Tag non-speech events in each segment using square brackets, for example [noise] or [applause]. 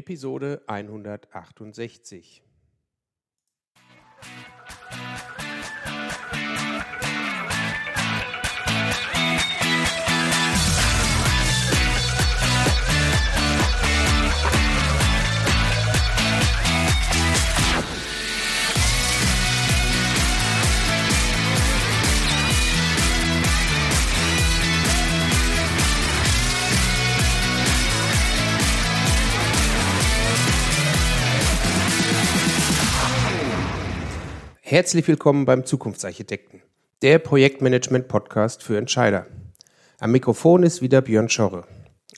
Episode 168. Herzlich willkommen beim Zukunftsarchitekten, der Projektmanagement-Podcast für Entscheider. Am Mikrofon ist wieder Björn Schorre.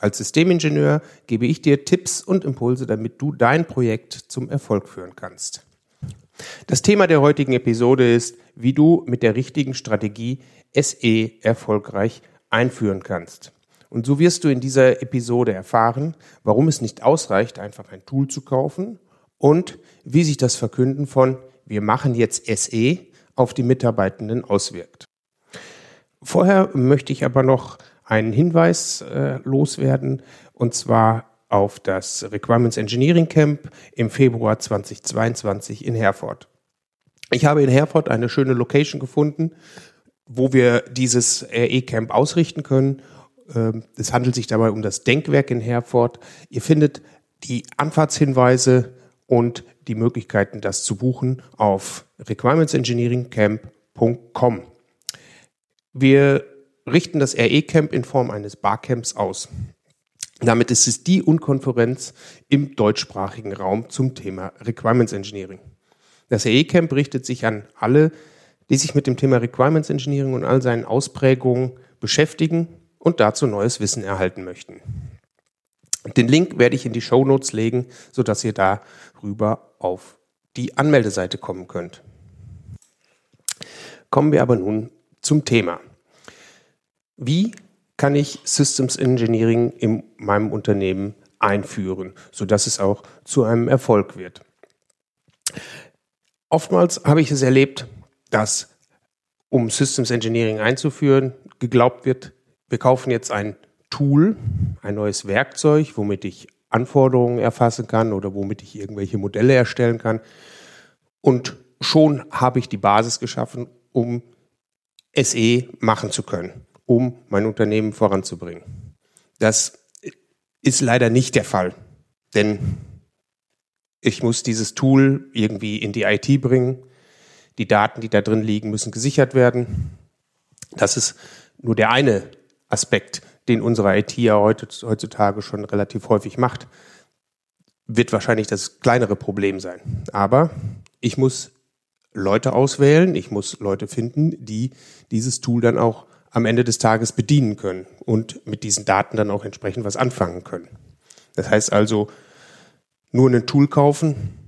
Als Systemingenieur gebe ich dir Tipps und Impulse, damit du dein Projekt zum Erfolg führen kannst. Das Thema der heutigen Episode ist, wie du mit der richtigen Strategie SE erfolgreich einführen kannst. Und so wirst du in dieser Episode erfahren, warum es nicht ausreicht, einfach ein Tool zu kaufen und wie sich das Verkünden von wir machen jetzt SE auf die Mitarbeitenden auswirkt. Vorher möchte ich aber noch einen Hinweis äh, loswerden, und zwar auf das Requirements Engineering Camp im Februar 2022 in Herford. Ich habe in Herford eine schöne Location gefunden, wo wir dieses RE-Camp ausrichten können. Ähm, es handelt sich dabei um das Denkwerk in Herford. Ihr findet die Anfahrtshinweise und die Möglichkeiten, das zu buchen auf requirementsengineeringcamp.com. Wir richten das RE-Camp in Form eines Barcamps aus. Damit ist es die Unkonferenz im deutschsprachigen Raum zum Thema Requirements Engineering. Das RE-Camp richtet sich an alle, die sich mit dem Thema Requirements Engineering und all seinen Ausprägungen beschäftigen und dazu neues Wissen erhalten möchten. Den Link werde ich in die Show Notes legen, sodass ihr darüber auf die Anmeldeseite kommen könnt. Kommen wir aber nun zum Thema. Wie kann ich Systems Engineering in meinem Unternehmen einführen, sodass es auch zu einem Erfolg wird? Oftmals habe ich es erlebt, dass um Systems Engineering einzuführen, geglaubt wird, wir kaufen jetzt ein Tool, ein neues Werkzeug, womit ich Anforderungen erfassen kann oder womit ich irgendwelche Modelle erstellen kann. Und schon habe ich die Basis geschaffen, um SE machen zu können, um mein Unternehmen voranzubringen. Das ist leider nicht der Fall, denn ich muss dieses Tool irgendwie in die IT bringen. Die Daten, die da drin liegen, müssen gesichert werden. Das ist nur der eine Aspekt den unsere IT ja heutzutage schon relativ häufig macht, wird wahrscheinlich das kleinere Problem sein. Aber ich muss Leute auswählen, ich muss Leute finden, die dieses Tool dann auch am Ende des Tages bedienen können und mit diesen Daten dann auch entsprechend was anfangen können. Das heißt also, nur ein Tool kaufen,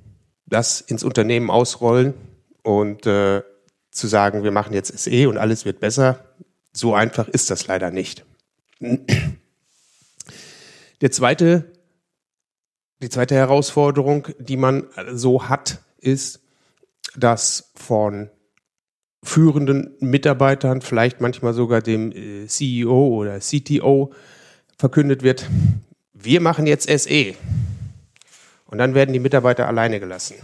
das ins Unternehmen ausrollen und äh, zu sagen, wir machen jetzt SE und alles wird besser, so einfach ist das leider nicht. Der zweite, die zweite Herausforderung, die man so hat, ist, dass von führenden Mitarbeitern, vielleicht manchmal sogar dem äh, CEO oder CTO verkündet wird, wir machen jetzt SE. Und dann werden die Mitarbeiter alleine gelassen.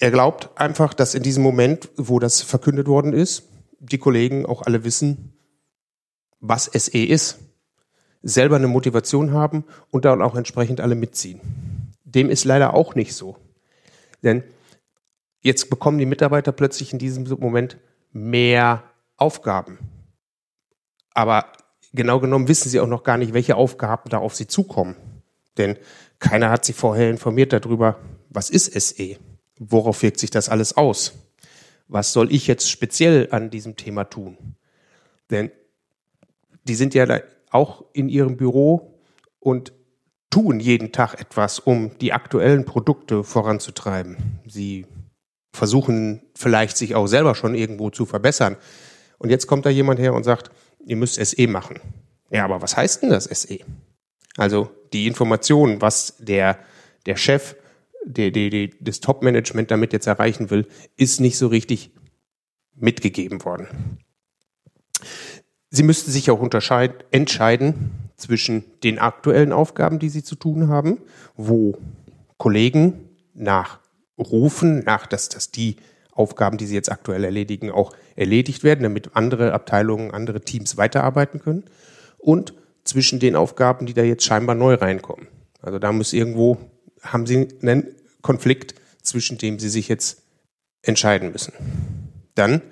Er glaubt einfach, dass in diesem Moment, wo das verkündet worden ist, die Kollegen auch alle wissen, was SE ist, selber eine Motivation haben und dann auch entsprechend alle mitziehen. Dem ist leider auch nicht so. Denn jetzt bekommen die Mitarbeiter plötzlich in diesem Moment mehr Aufgaben. Aber genau genommen wissen sie auch noch gar nicht, welche Aufgaben da auf sie zukommen. Denn keiner hat sie vorher informiert darüber, was ist SE? Worauf wirkt sich das alles aus? Was soll ich jetzt speziell an diesem Thema tun? Denn die sind ja auch in ihrem Büro und tun jeden Tag etwas, um die aktuellen Produkte voranzutreiben. Sie versuchen vielleicht sich auch selber schon irgendwo zu verbessern. Und jetzt kommt da jemand her und sagt, ihr müsst SE machen. Ja, aber was heißt denn das SE? Also die Information, was der, der Chef, der, der, der, das Top-Management damit jetzt erreichen will, ist nicht so richtig mitgegeben worden. Sie müssten sich auch entscheiden zwischen den aktuellen Aufgaben, die sie zu tun haben, wo Kollegen nachrufen, nach, dass, dass die Aufgaben, die sie jetzt aktuell erledigen, auch erledigt werden, damit andere Abteilungen, andere Teams weiterarbeiten können. Und zwischen den Aufgaben, die da jetzt scheinbar neu reinkommen. Also da muss irgendwo, haben sie einen Konflikt, zwischen dem sie sich jetzt entscheiden müssen. Dann,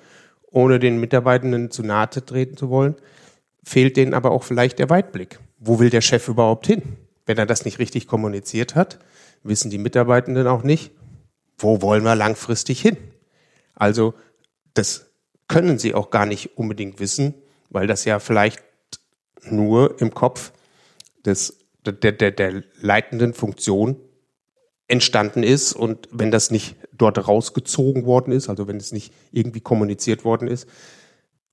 ohne den Mitarbeitenden zu nahe treten zu wollen, fehlt denen aber auch vielleicht der Weitblick. Wo will der Chef überhaupt hin? Wenn er das nicht richtig kommuniziert hat, wissen die Mitarbeitenden auch nicht, wo wollen wir langfristig hin? Also das können sie auch gar nicht unbedingt wissen, weil das ja vielleicht nur im Kopf des, der, der, der leitenden Funktion entstanden ist und wenn das nicht dort rausgezogen worden ist, also wenn es nicht irgendwie kommuniziert worden ist,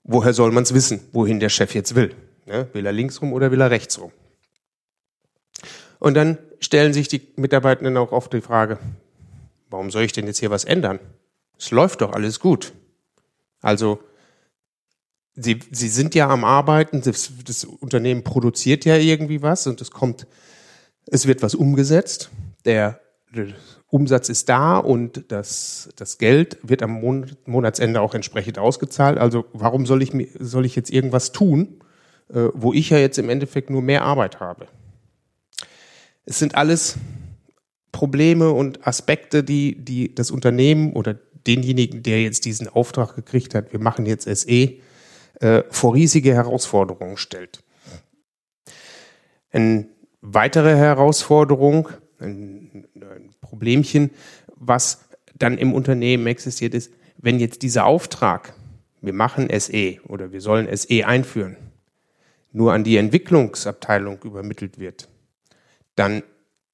woher soll man es wissen, wohin der Chef jetzt will? Ne? Will er links rum oder will er rechts rum? Und dann stellen sich die Mitarbeitenden auch oft die Frage, warum soll ich denn jetzt hier was ändern? Es läuft doch alles gut. Also Sie, Sie sind ja am Arbeiten, das, das Unternehmen produziert ja irgendwie was und es kommt, es wird was umgesetzt. Der, Umsatz ist da und das, das Geld wird am Monatsende auch entsprechend ausgezahlt. Also warum soll ich, soll ich jetzt irgendwas tun, äh, wo ich ja jetzt im Endeffekt nur mehr Arbeit habe? Es sind alles Probleme und Aspekte, die, die das Unternehmen oder denjenigen, der jetzt diesen Auftrag gekriegt hat, wir machen jetzt SE, äh, vor riesige Herausforderungen stellt. Eine weitere Herausforderung, ein, Problemchen, was dann im Unternehmen existiert, ist, wenn jetzt dieser Auftrag, wir machen SE oder wir sollen SE einführen, nur an die Entwicklungsabteilung übermittelt wird, dann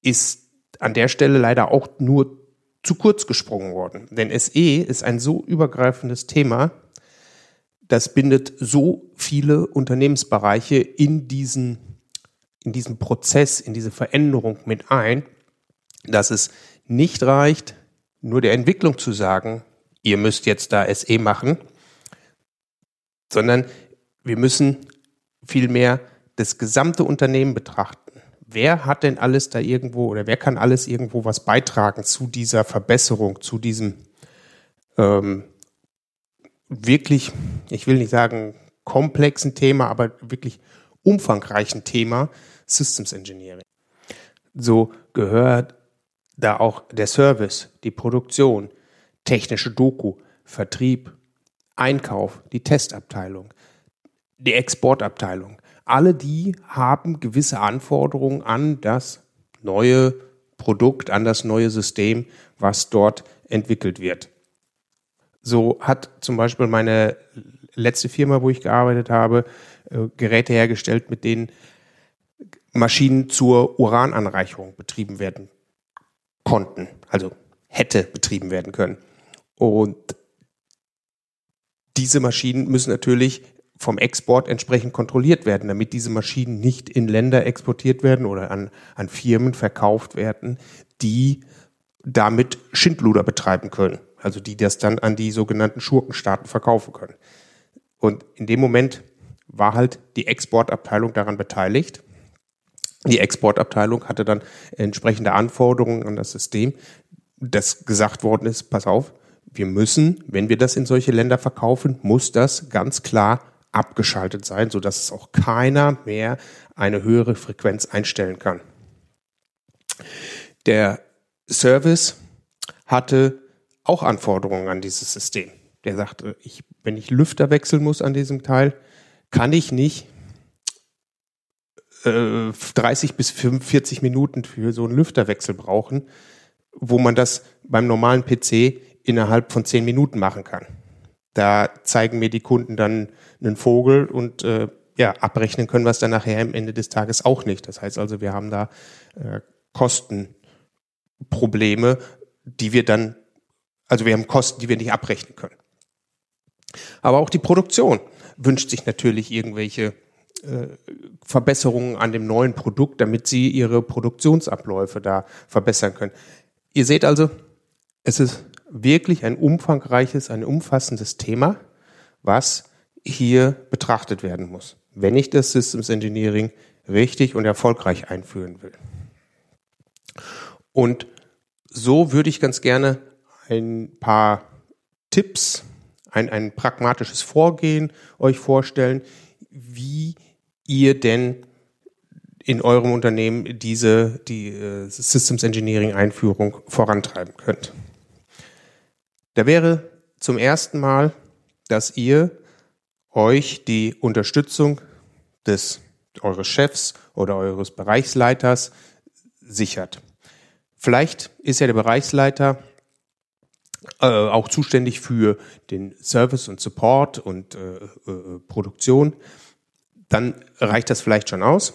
ist an der Stelle leider auch nur zu kurz gesprungen worden. Denn SE ist ein so übergreifendes Thema, das bindet so viele Unternehmensbereiche in diesen, in diesen Prozess, in diese Veränderung mit ein, dass es nicht reicht, nur der Entwicklung zu sagen, ihr müsst jetzt da SE machen, sondern wir müssen vielmehr das gesamte Unternehmen betrachten. Wer hat denn alles da irgendwo oder wer kann alles irgendwo was beitragen zu dieser Verbesserung, zu diesem ähm, wirklich, ich will nicht sagen komplexen Thema, aber wirklich umfangreichen Thema Systems Engineering. So gehört da auch der Service, die Produktion, technische Doku, Vertrieb, Einkauf, die Testabteilung, die Exportabteilung. Alle die haben gewisse Anforderungen an das neue Produkt, an das neue System, was dort entwickelt wird. So hat zum Beispiel meine letzte Firma, wo ich gearbeitet habe, äh, Geräte hergestellt, mit denen Maschinen zur Urananreicherung betrieben werden konnten, also hätte betrieben werden können. Und diese Maschinen müssen natürlich vom Export entsprechend kontrolliert werden, damit diese Maschinen nicht in Länder exportiert werden oder an, an Firmen verkauft werden, die damit Schindluder betreiben können also die das dann an die sogenannten Schurkenstaaten verkaufen können. Und in dem Moment war halt die Exportabteilung daran beteiligt. Die Exportabteilung hatte dann entsprechende Anforderungen an das System, das gesagt worden ist, pass auf, wir müssen, wenn wir das in solche Länder verkaufen, muss das ganz klar abgeschaltet sein, sodass es auch keiner mehr eine höhere Frequenz einstellen kann. Der Service hatte auch Anforderungen an dieses System. Der sagt, ich, wenn ich Lüfter wechseln muss an diesem Teil, kann ich nicht äh, 30 bis 45 Minuten für so einen Lüfterwechsel brauchen, wo man das beim normalen PC innerhalb von 10 Minuten machen kann. Da zeigen mir die Kunden dann einen Vogel und äh, ja, abrechnen können wir es dann nachher am Ende des Tages auch nicht. Das heißt also, wir haben da äh, Kostenprobleme, die wir dann also wir haben Kosten, die wir nicht abrechnen können. Aber auch die Produktion wünscht sich natürlich irgendwelche äh, Verbesserungen an dem neuen Produkt, damit sie ihre Produktionsabläufe da verbessern können. Ihr seht also, es ist wirklich ein umfangreiches, ein umfassendes Thema, was hier betrachtet werden muss, wenn ich das Systems Engineering richtig und erfolgreich einführen will. Und so würde ich ganz gerne ein paar Tipps, ein, ein pragmatisches Vorgehen euch vorstellen, wie ihr denn in eurem Unternehmen diese die äh, Systems Engineering Einführung vorantreiben könnt. Da wäre zum ersten Mal, dass ihr euch die Unterstützung des eures Chefs oder eures Bereichsleiters sichert. Vielleicht ist ja der Bereichsleiter äh, auch zuständig für den Service und Support und äh, äh, Produktion. Dann reicht das vielleicht schon aus.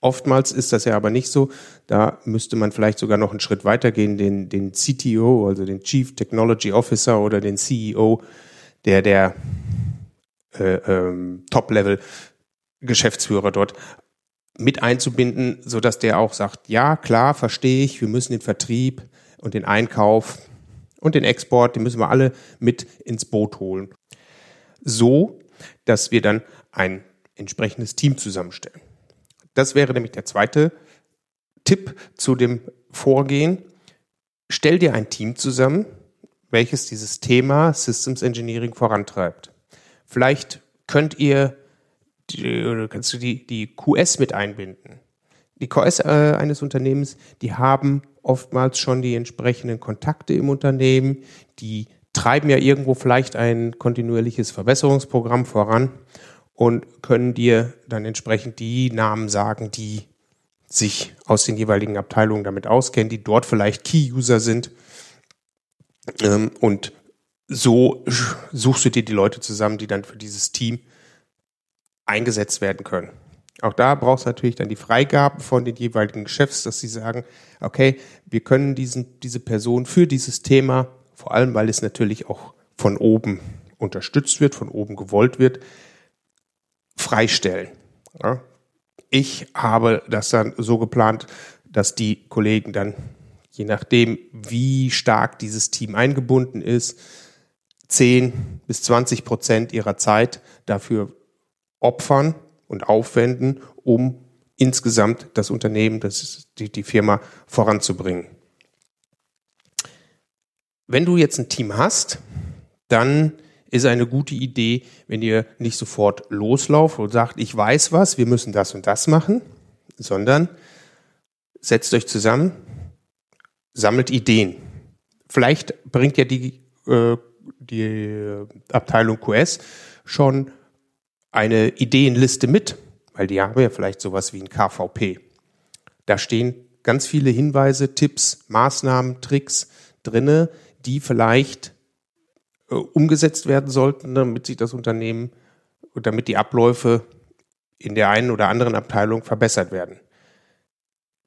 Oftmals ist das ja aber nicht so. Da müsste man vielleicht sogar noch einen Schritt weitergehen, den, den CTO, also den Chief Technology Officer oder den CEO, der der äh, ähm, Top-Level Geschäftsführer dort mit einzubinden, so dass der auch sagt, ja, klar, verstehe ich, wir müssen den Vertrieb und den Einkauf und den Export, den müssen wir alle mit ins Boot holen. So, dass wir dann ein entsprechendes Team zusammenstellen. Das wäre nämlich der zweite Tipp zu dem Vorgehen. Stell dir ein Team zusammen, welches dieses Thema Systems Engineering vorantreibt. Vielleicht könnt ihr kannst du die, die QS mit einbinden. Die QS äh, eines Unternehmens, die haben oftmals schon die entsprechenden Kontakte im Unternehmen, die treiben ja irgendwo vielleicht ein kontinuierliches Verbesserungsprogramm voran und können dir dann entsprechend die Namen sagen, die sich aus den jeweiligen Abteilungen damit auskennen, die dort vielleicht Key-User sind. Ähm, und so suchst du dir die Leute zusammen, die dann für dieses Team eingesetzt werden können. Auch da brauchst du natürlich dann die Freigaben von den jeweiligen Chefs, dass sie sagen, okay, wir können diesen, diese Person für dieses Thema, vor allem weil es natürlich auch von oben unterstützt wird, von oben gewollt wird, freistellen. Ja. Ich habe das dann so geplant, dass die Kollegen dann, je nachdem, wie stark dieses Team eingebunden ist, 10 bis 20 Prozent ihrer Zeit dafür opfern und aufwenden, um insgesamt das Unternehmen, das, die, die Firma voranzubringen. Wenn du jetzt ein Team hast, dann ist eine gute Idee, wenn ihr nicht sofort loslauft und sagt, ich weiß was, wir müssen das und das machen, sondern setzt euch zusammen, sammelt Ideen. Vielleicht bringt ja die, äh, die Abteilung QS schon eine Ideenliste mit, weil die haben ja vielleicht sowas wie ein KVP. Da stehen ganz viele Hinweise, Tipps, Maßnahmen, Tricks drinne, die vielleicht umgesetzt werden sollten, damit sich das Unternehmen und damit die Abläufe in der einen oder anderen Abteilung verbessert werden.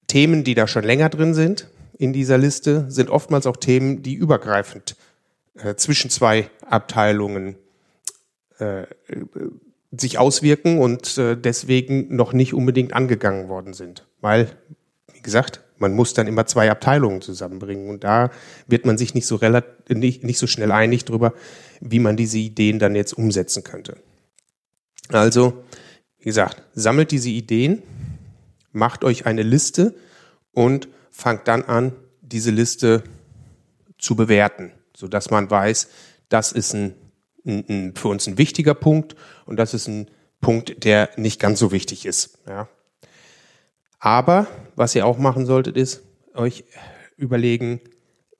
Themen, die da schon länger drin sind in dieser Liste, sind oftmals auch Themen, die übergreifend äh, zwischen zwei Abteilungen äh, sich auswirken und äh, deswegen noch nicht unbedingt angegangen worden sind. Weil, gesagt, man muss dann immer zwei Abteilungen zusammenbringen und da wird man sich nicht so relativ, nicht, nicht so schnell einig darüber, wie man diese Ideen dann jetzt umsetzen könnte. Also, wie gesagt, sammelt diese Ideen, macht euch eine Liste und fangt dann an, diese Liste zu bewerten, sodass man weiß, das ist ein ein, ein, für uns ein wichtiger Punkt und das ist ein Punkt, der nicht ganz so wichtig ist. Ja. Aber was ihr auch machen solltet, ist euch überlegen,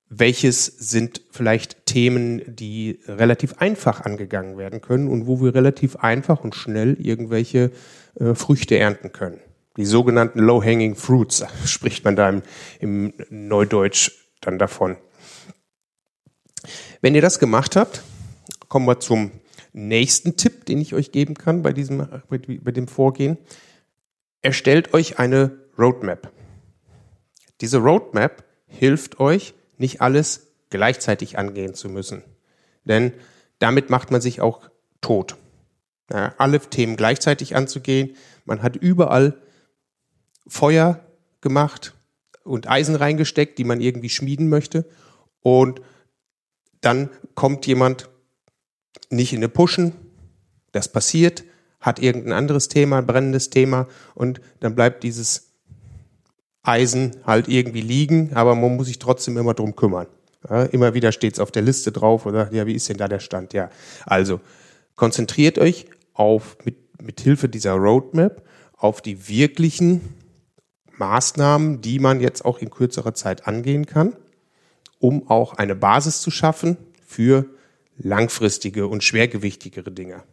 welches sind vielleicht Themen, die relativ einfach angegangen werden können und wo wir relativ einfach und schnell irgendwelche äh, Früchte ernten können. Die sogenannten Low-Hanging Fruits [laughs] spricht man da im, im Neudeutsch dann davon. Wenn ihr das gemacht habt, kommen wir zum nächsten Tipp, den ich euch geben kann bei diesem, bei, bei dem Vorgehen. Erstellt euch eine Roadmap. Diese Roadmap hilft euch, nicht alles gleichzeitig angehen zu müssen. Denn damit macht man sich auch tot. Ja, alle Themen gleichzeitig anzugehen. Man hat überall Feuer gemacht und Eisen reingesteckt, die man irgendwie schmieden möchte. Und dann kommt jemand nicht in eine Pushen. Das passiert, hat irgendein anderes Thema, ein brennendes Thema und dann bleibt dieses Eisen halt irgendwie liegen, aber man muss sich trotzdem immer drum kümmern. Ja, immer wieder steht es auf der Liste drauf oder ja, wie ist denn da der Stand? Ja, also konzentriert euch auf mit, mit Hilfe dieser Roadmap auf die wirklichen Maßnahmen, die man jetzt auch in kürzerer Zeit angehen kann, um auch eine Basis zu schaffen für langfristige und schwergewichtigere Dinge.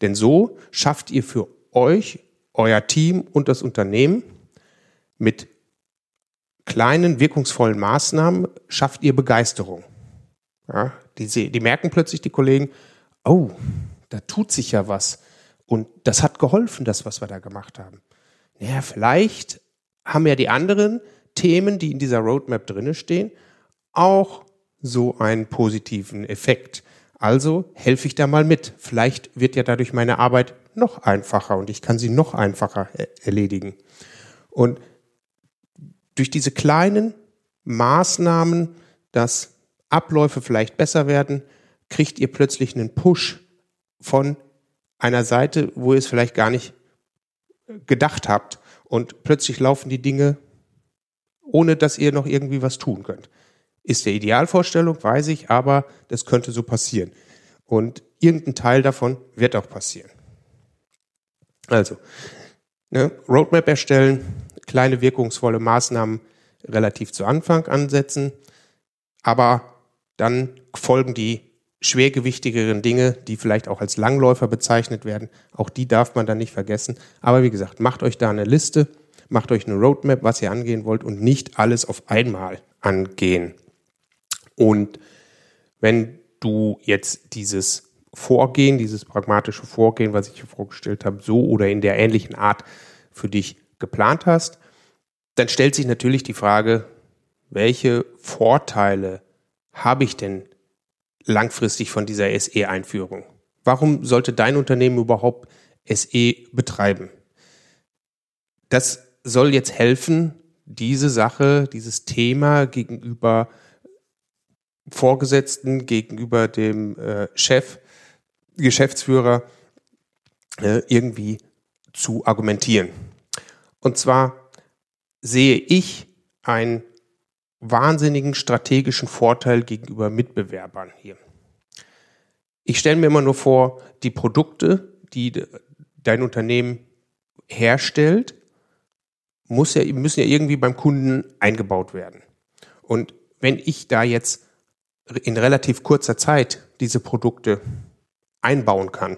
Denn so schafft ihr für euch, euer Team und das Unternehmen mit kleinen, wirkungsvollen Maßnahmen schafft ihr Begeisterung. Ja, die, die merken plötzlich die Kollegen, oh, da tut sich ja was. Und das hat geholfen, das, was wir da gemacht haben. Naja, vielleicht haben ja die anderen Themen, die in dieser Roadmap drinne stehen, auch so einen positiven Effekt. Also helfe ich da mal mit. Vielleicht wird ja dadurch meine Arbeit noch einfacher und ich kann sie noch einfacher erledigen. Und durch diese kleinen Maßnahmen, dass Abläufe vielleicht besser werden, kriegt ihr plötzlich einen Push von einer Seite, wo ihr es vielleicht gar nicht gedacht habt. Und plötzlich laufen die Dinge, ohne dass ihr noch irgendwie was tun könnt. Ist der Idealvorstellung, weiß ich, aber das könnte so passieren. Und irgendein Teil davon wird auch passieren. Also, ne, Roadmap erstellen, kleine wirkungsvolle Maßnahmen relativ zu Anfang ansetzen, aber dann folgen die schwergewichtigeren Dinge, die vielleicht auch als Langläufer bezeichnet werden. Auch die darf man dann nicht vergessen. Aber wie gesagt, macht euch da eine Liste, macht euch eine Roadmap, was ihr angehen wollt und nicht alles auf einmal angehen. Und wenn du jetzt dieses Vorgehen, dieses pragmatische Vorgehen, was ich hier vorgestellt habe, so oder in der ähnlichen Art für dich geplant hast, dann stellt sich natürlich die Frage, welche Vorteile habe ich denn langfristig von dieser SE-Einführung? Warum sollte dein Unternehmen überhaupt SE betreiben? Das soll jetzt helfen, diese Sache, dieses Thema gegenüber Vorgesetzten, gegenüber dem äh, Chef, Geschäftsführer äh, irgendwie zu argumentieren. Und zwar sehe ich einen wahnsinnigen strategischen Vorteil gegenüber Mitbewerbern hier. Ich stelle mir immer nur vor, die Produkte, die dein Unternehmen herstellt, muss ja, müssen ja irgendwie beim Kunden eingebaut werden. Und wenn ich da jetzt in relativ kurzer Zeit diese Produkte einbauen kann,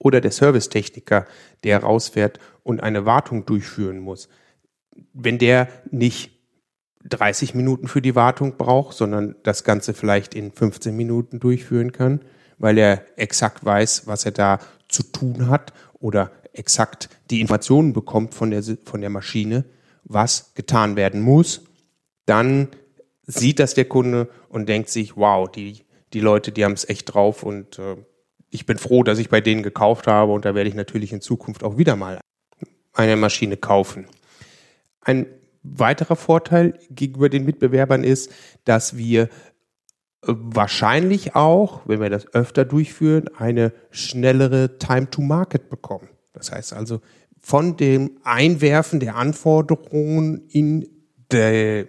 oder der Servicetechniker, der rausfährt und eine Wartung durchführen muss, wenn der nicht 30 Minuten für die Wartung braucht, sondern das Ganze vielleicht in 15 Minuten durchführen kann, weil er exakt weiß, was er da zu tun hat oder exakt die Informationen bekommt von der, von der Maschine, was getan werden muss, dann sieht das der Kunde und denkt sich, wow, die, die Leute, die haben es echt drauf und äh, ich bin froh, dass ich bei denen gekauft habe und da werde ich natürlich in Zukunft auch wieder mal eine Maschine kaufen. Ein weiterer Vorteil gegenüber den Mitbewerbern ist, dass wir wahrscheinlich auch, wenn wir das öfter durchführen, eine schnellere Time to Market bekommen. Das heißt also, von dem Einwerfen der Anforderungen in der,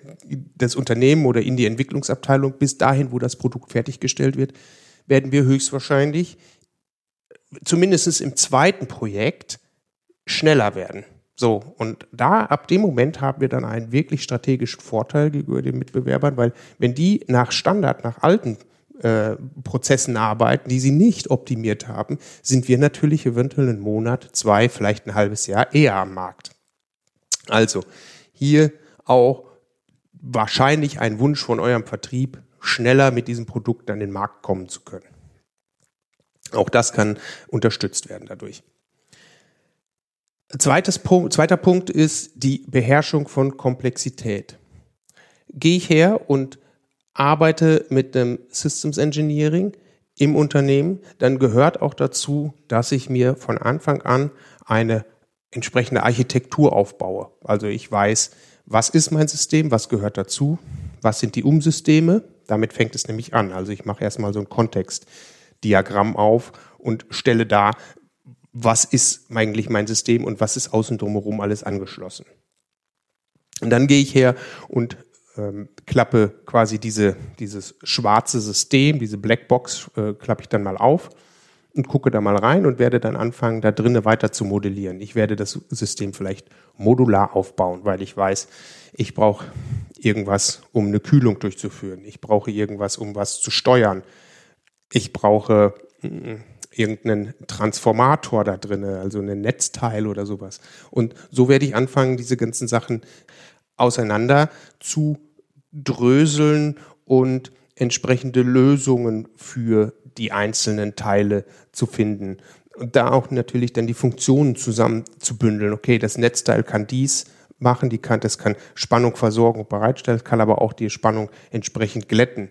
das Unternehmen oder in die Entwicklungsabteilung bis dahin, wo das Produkt fertiggestellt wird, werden wir höchstwahrscheinlich zumindest im zweiten Projekt schneller werden. So, und da, ab dem Moment haben wir dann einen wirklich strategischen Vorteil gegenüber den Mitbewerbern, weil wenn die nach Standard, nach alten äh, Prozessen arbeiten, die sie nicht optimiert haben, sind wir natürlich eventuell einen Monat, zwei, vielleicht ein halbes Jahr eher am Markt. Also hier auch wahrscheinlich ein Wunsch von eurem Vertrieb, schneller mit diesem Produkt an den Markt kommen zu können. Auch das kann unterstützt werden dadurch. Punkt, zweiter Punkt ist die Beherrschung von Komplexität. Gehe ich her und arbeite mit einem Systems Engineering im Unternehmen, dann gehört auch dazu, dass ich mir von Anfang an eine entsprechende Architektur aufbaue. Also ich weiß, was ist mein System, was gehört dazu, was sind die Umsysteme, damit fängt es nämlich an. Also ich mache erstmal so ein Kontextdiagramm auf und stelle da was ist eigentlich mein System und was ist außen drumherum alles angeschlossen. Und dann gehe ich her und ähm, klappe quasi diese, dieses schwarze System, diese Blackbox, äh, klappe ich dann mal auf und gucke da mal rein und werde dann anfangen, da drinnen weiter zu modellieren. Ich werde das System vielleicht modular aufbauen, weil ich weiß, ich brauche irgendwas, um eine Kühlung durchzuführen. Ich brauche irgendwas, um was zu steuern. Ich brauche mm, irgendeinen Transformator da drinne, also ein Netzteil oder sowas. Und so werde ich anfangen, diese ganzen Sachen auseinander zu dröseln und entsprechende Lösungen für die einzelnen Teile zu finden. Und da auch natürlich dann die Funktionen zusammen zu bündeln. Okay, das Netzteil kann dies machen, die kann, das kann Spannung versorgen und bereitstellen, kann aber auch die Spannung entsprechend glätten.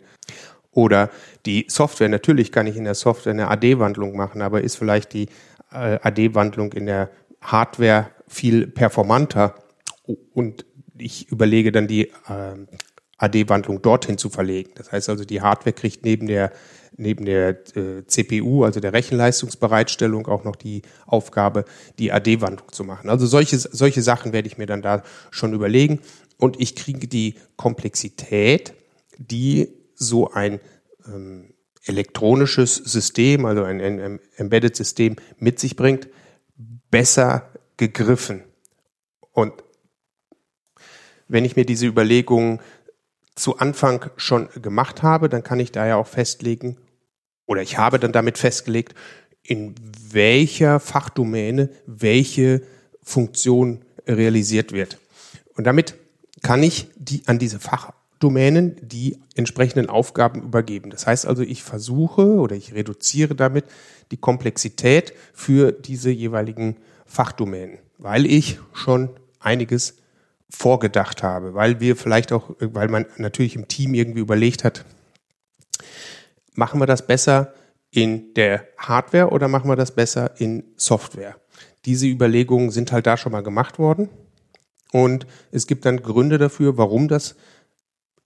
Oder die Software, natürlich kann ich in der Software eine AD-Wandlung machen, aber ist vielleicht die äh, AD-Wandlung in der Hardware viel performanter und ich überlege dann die äh, AD-Wandlung dorthin zu verlegen. Das heißt also, die Hardware kriegt neben der neben der äh, CPU, also der Rechenleistungsbereitstellung, auch noch die Aufgabe, die AD-Wandlung zu machen. Also solche, solche Sachen werde ich mir dann da schon überlegen. Und ich kriege die Komplexität, die so ein ähm, elektronisches System, also ein, ein Embedded-System mit sich bringt, besser gegriffen. Und wenn ich mir diese Überlegungen zu Anfang schon gemacht habe, dann kann ich da ja auch festlegen, oder ich habe dann damit festgelegt, in welcher Fachdomäne welche Funktion realisiert wird. Und damit kann ich die an diese Fachdomänen die entsprechenden Aufgaben übergeben. Das heißt also, ich versuche oder ich reduziere damit die Komplexität für diese jeweiligen Fachdomänen, weil ich schon einiges vorgedacht habe, weil wir vielleicht auch, weil man natürlich im Team irgendwie überlegt hat, machen wir das besser in der Hardware oder machen wir das besser in Software? Diese Überlegungen sind halt da schon mal gemacht worden und es gibt dann Gründe dafür, warum das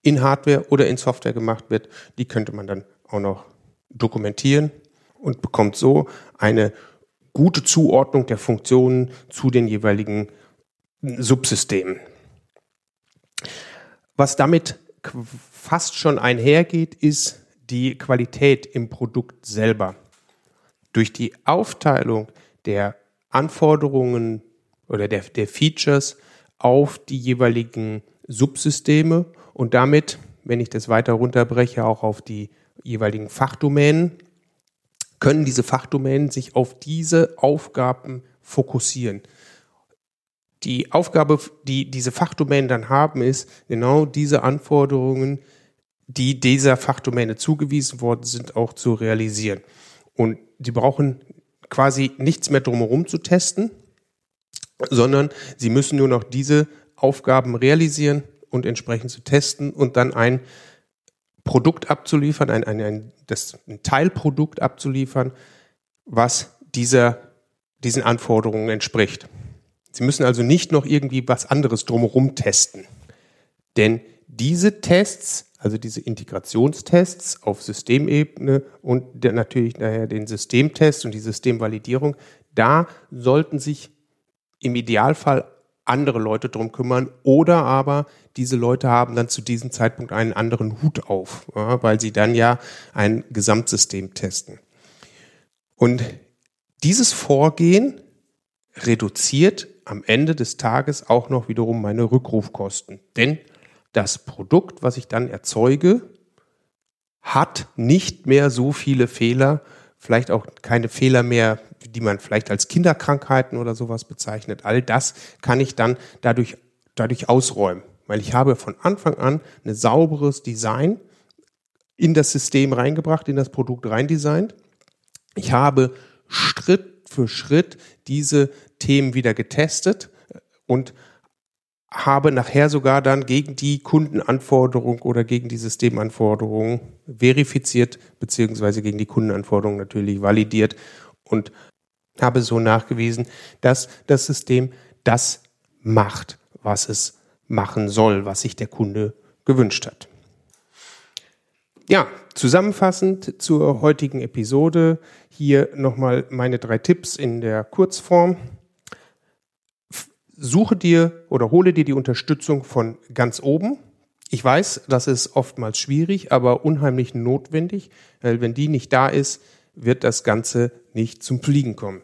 in Hardware oder in Software gemacht wird. Die könnte man dann auch noch dokumentieren und bekommt so eine gute Zuordnung der Funktionen zu den jeweiligen Subsystemen. Was damit fast schon einhergeht, ist die Qualität im Produkt selber. Durch die Aufteilung der Anforderungen oder der, der Features auf die jeweiligen Subsysteme und damit, wenn ich das weiter runterbreche, auch auf die jeweiligen Fachdomänen, können diese Fachdomänen sich auf diese Aufgaben fokussieren die Aufgabe, die diese Fachdomänen dann haben, ist genau diese Anforderungen, die dieser Fachdomäne zugewiesen worden sind, auch zu realisieren. Und die brauchen quasi nichts mehr drumherum zu testen, sondern sie müssen nur noch diese Aufgaben realisieren und entsprechend zu testen und dann ein Produkt abzuliefern, ein, ein, ein, das, ein Teilprodukt abzuliefern, was dieser, diesen Anforderungen entspricht. Sie müssen also nicht noch irgendwie was anderes drumherum testen. Denn diese Tests, also diese Integrationstests auf Systemebene und natürlich daher den Systemtest und die Systemvalidierung, da sollten sich im Idealfall andere Leute drum kümmern oder aber diese Leute haben dann zu diesem Zeitpunkt einen anderen Hut auf, ja, weil sie dann ja ein Gesamtsystem testen. Und dieses Vorgehen reduziert am Ende des Tages auch noch wiederum meine Rückrufkosten. Denn das Produkt, was ich dann erzeuge, hat nicht mehr so viele Fehler, vielleicht auch keine Fehler mehr, die man vielleicht als Kinderkrankheiten oder sowas bezeichnet. All das kann ich dann dadurch, dadurch ausräumen, weil ich habe von Anfang an ein sauberes Design in das System reingebracht, in das Produkt reindesignt. Ich habe Schritt für Schritt diese Themen wieder getestet und habe nachher sogar dann gegen die Kundenanforderung oder gegen die Systemanforderungen verifiziert, beziehungsweise gegen die Kundenanforderungen natürlich validiert und habe so nachgewiesen, dass das System das macht, was es machen soll, was sich der Kunde gewünscht hat. Ja, zusammenfassend zur heutigen Episode hier nochmal meine drei Tipps in der Kurzform. Suche dir oder hole dir die Unterstützung von ganz oben. Ich weiß, das ist oftmals schwierig, aber unheimlich notwendig, weil wenn die nicht da ist, wird das Ganze nicht zum Fliegen kommen.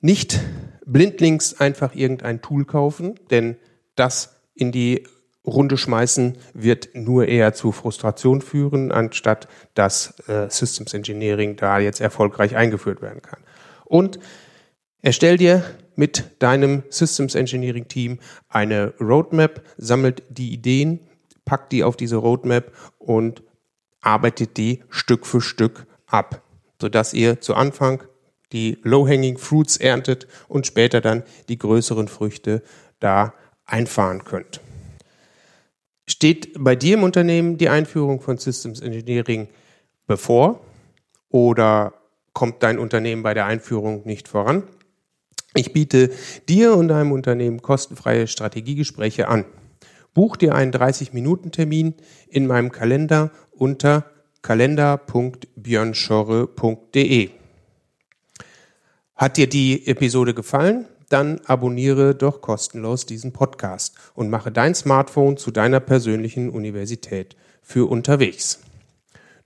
Nicht blindlings einfach irgendein Tool kaufen, denn das in die Runde schmeißen wird nur eher zu Frustration führen, anstatt dass äh, Systems Engineering da jetzt erfolgreich eingeführt werden kann. Und erstell dir mit deinem Systems Engineering Team eine Roadmap, sammelt die Ideen, packt die auf diese Roadmap und arbeitet die Stück für Stück ab, sodass ihr zu Anfang die Low-Hanging Fruits erntet und später dann die größeren Früchte da einfahren könnt. Steht bei dir im Unternehmen die Einführung von Systems Engineering bevor oder kommt dein Unternehmen bei der Einführung nicht voran? Ich biete dir und deinem Unternehmen kostenfreie Strategiegespräche an. Buch dir einen 30-Minuten-Termin in meinem Kalender unter kalender.björnschorre.de. Hat dir die Episode gefallen? Dann abonniere doch kostenlos diesen Podcast und mache dein Smartphone zu deiner persönlichen Universität für unterwegs.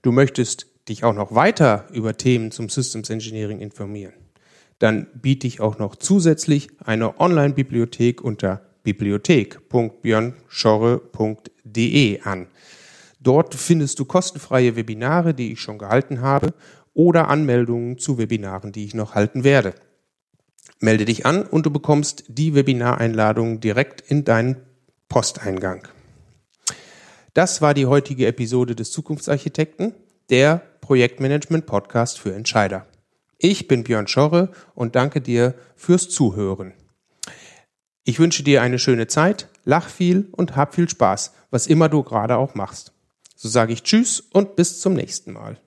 Du möchtest dich auch noch weiter über Themen zum Systems Engineering informieren. Dann biete ich auch noch zusätzlich eine Online-Bibliothek unter bibliothek.björnschorre.de an. Dort findest du kostenfreie Webinare, die ich schon gehalten habe oder Anmeldungen zu Webinaren, die ich noch halten werde. Melde dich an und du bekommst die Webinareinladung direkt in deinen Posteingang. Das war die heutige Episode des Zukunftsarchitekten, der Projektmanagement Podcast für Entscheider. Ich bin Björn Schorre und danke dir fürs Zuhören. Ich wünsche dir eine schöne Zeit, lach viel und hab viel Spaß, was immer du gerade auch machst. So sage ich Tschüss und bis zum nächsten Mal.